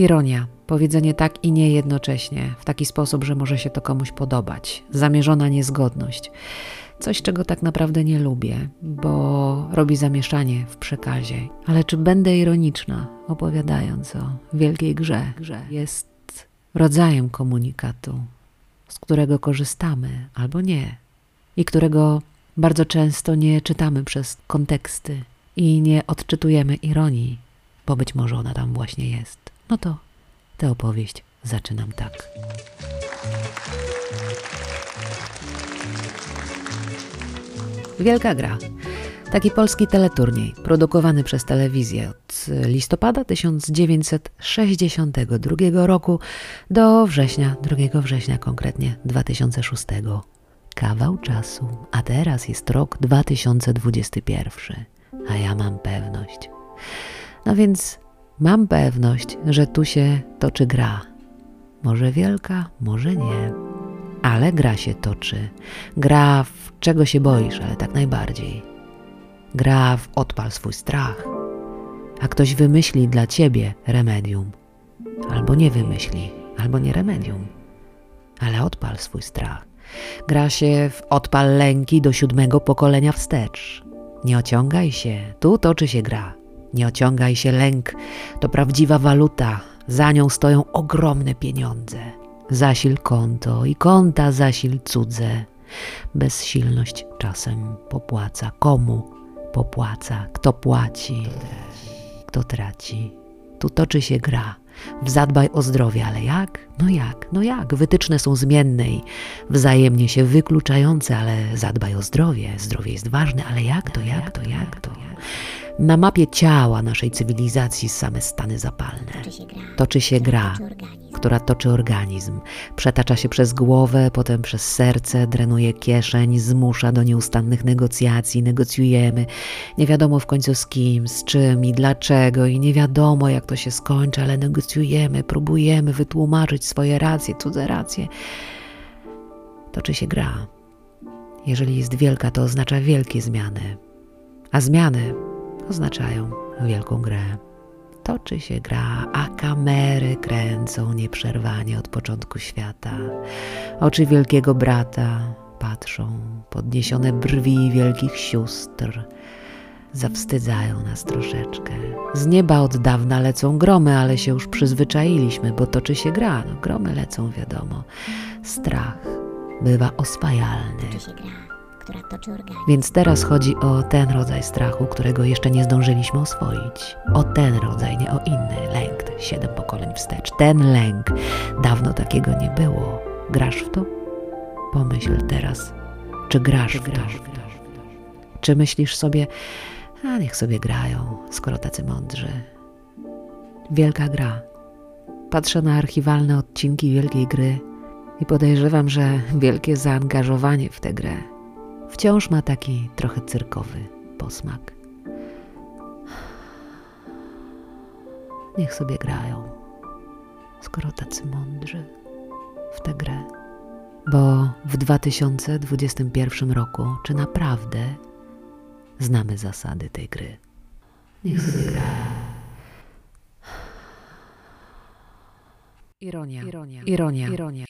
Ironia. Powiedzenie tak i nie jednocześnie, w taki sposób, że może się to komuś podobać. Zamierzona niezgodność. Coś, czego tak naprawdę nie lubię, bo robi zamieszanie w przekazie. Ale czy będę ironiczna, opowiadając o wielkiej grze? grze. Jest rodzajem komunikatu, z którego korzystamy albo nie, i którego bardzo często nie czytamy przez konteksty i nie odczytujemy ironii, bo być może ona tam właśnie jest. No to tę opowieść zaczynam tak. Wielka gra. Taki polski teleturniej, produkowany przez telewizję od listopada 1962 roku do września, 2 września konkretnie 2006. Kawał czasu, a teraz jest rok 2021, a ja mam pewność. No więc mam pewność, że tu się toczy gra. Może wielka, może nie, ale gra się toczy. Gra w czego się boisz, ale tak najbardziej. Gra w odpal swój strach, a ktoś wymyśli dla ciebie remedium. Albo nie wymyśli, albo nie remedium, ale odpal swój strach. Gra się w odpal lęki do siódmego pokolenia wstecz. Nie ociągaj się, tu toczy się gra. Nie ociągaj się lęk, to prawdziwa waluta, za nią stoją ogromne pieniądze. Zasil konto i konta zasil cudze. Bezsilność czasem popłaca. Komu popłaca? Kto płaci? Kto traci? Tu toczy się gra. Zadbaj o zdrowie, ale jak? No jak? No jak? Wytyczne są zmienne i wzajemnie się wykluczające, ale zadbaj o zdrowie. Zdrowie jest ważne, ale jak to, jak to, jak to? Na mapie ciała naszej cywilizacji same stany zapalne. Toczy się gra, która toczy organizm. Przetacza się przez głowę, potem przez serce, drenuje kieszeń, zmusza do nieustannych negocjacji. Negocjujemy. Nie wiadomo w końcu z kim, z czym i dlaczego, i nie wiadomo jak to się skończy, ale negocjujemy, próbujemy wytłumaczyć swoje racje, cudze racje. Toczy się gra. Jeżeli jest wielka, to oznacza wielkie zmiany. A zmiany oznaczają wielką grę. Toczy się gra, a kamery kręcą nieprzerwanie od początku świata. Oczy wielkiego brata patrzą, podniesione brwi wielkich sióstr zawstydzają nas troszeczkę. Z nieba od dawna lecą gromy, ale się już przyzwyczailiśmy, bo toczy się gra. No, gromy lecą, wiadomo. Strach bywa oswajalny. Toczy się gra która toczy organizm. Więc teraz chodzi o ten rodzaj strachu, którego jeszcze nie zdążyliśmy oswoić. O ten rodzaj, nie o inny lęk, siedem pokoleń wstecz. Ten lęk, dawno takiego nie było. Grasz w to? Pomyśl teraz, czy grasz w to? Czy myślisz sobie, a niech sobie grają, skoro tacy mądrzy. Wielka gra. Patrzę na archiwalne odcinki wielkiej gry i podejrzewam, że wielkie zaangażowanie w tę grę wciąż ma taki trochę cyrkowy posmak. Niech sobie grają, skoro tacy mądrzy w tę grę. Bo w 2021 roku, czy naprawdę znamy zasady tej gry? Niech sobie grają. Ironia, ironia, ironia, ironia.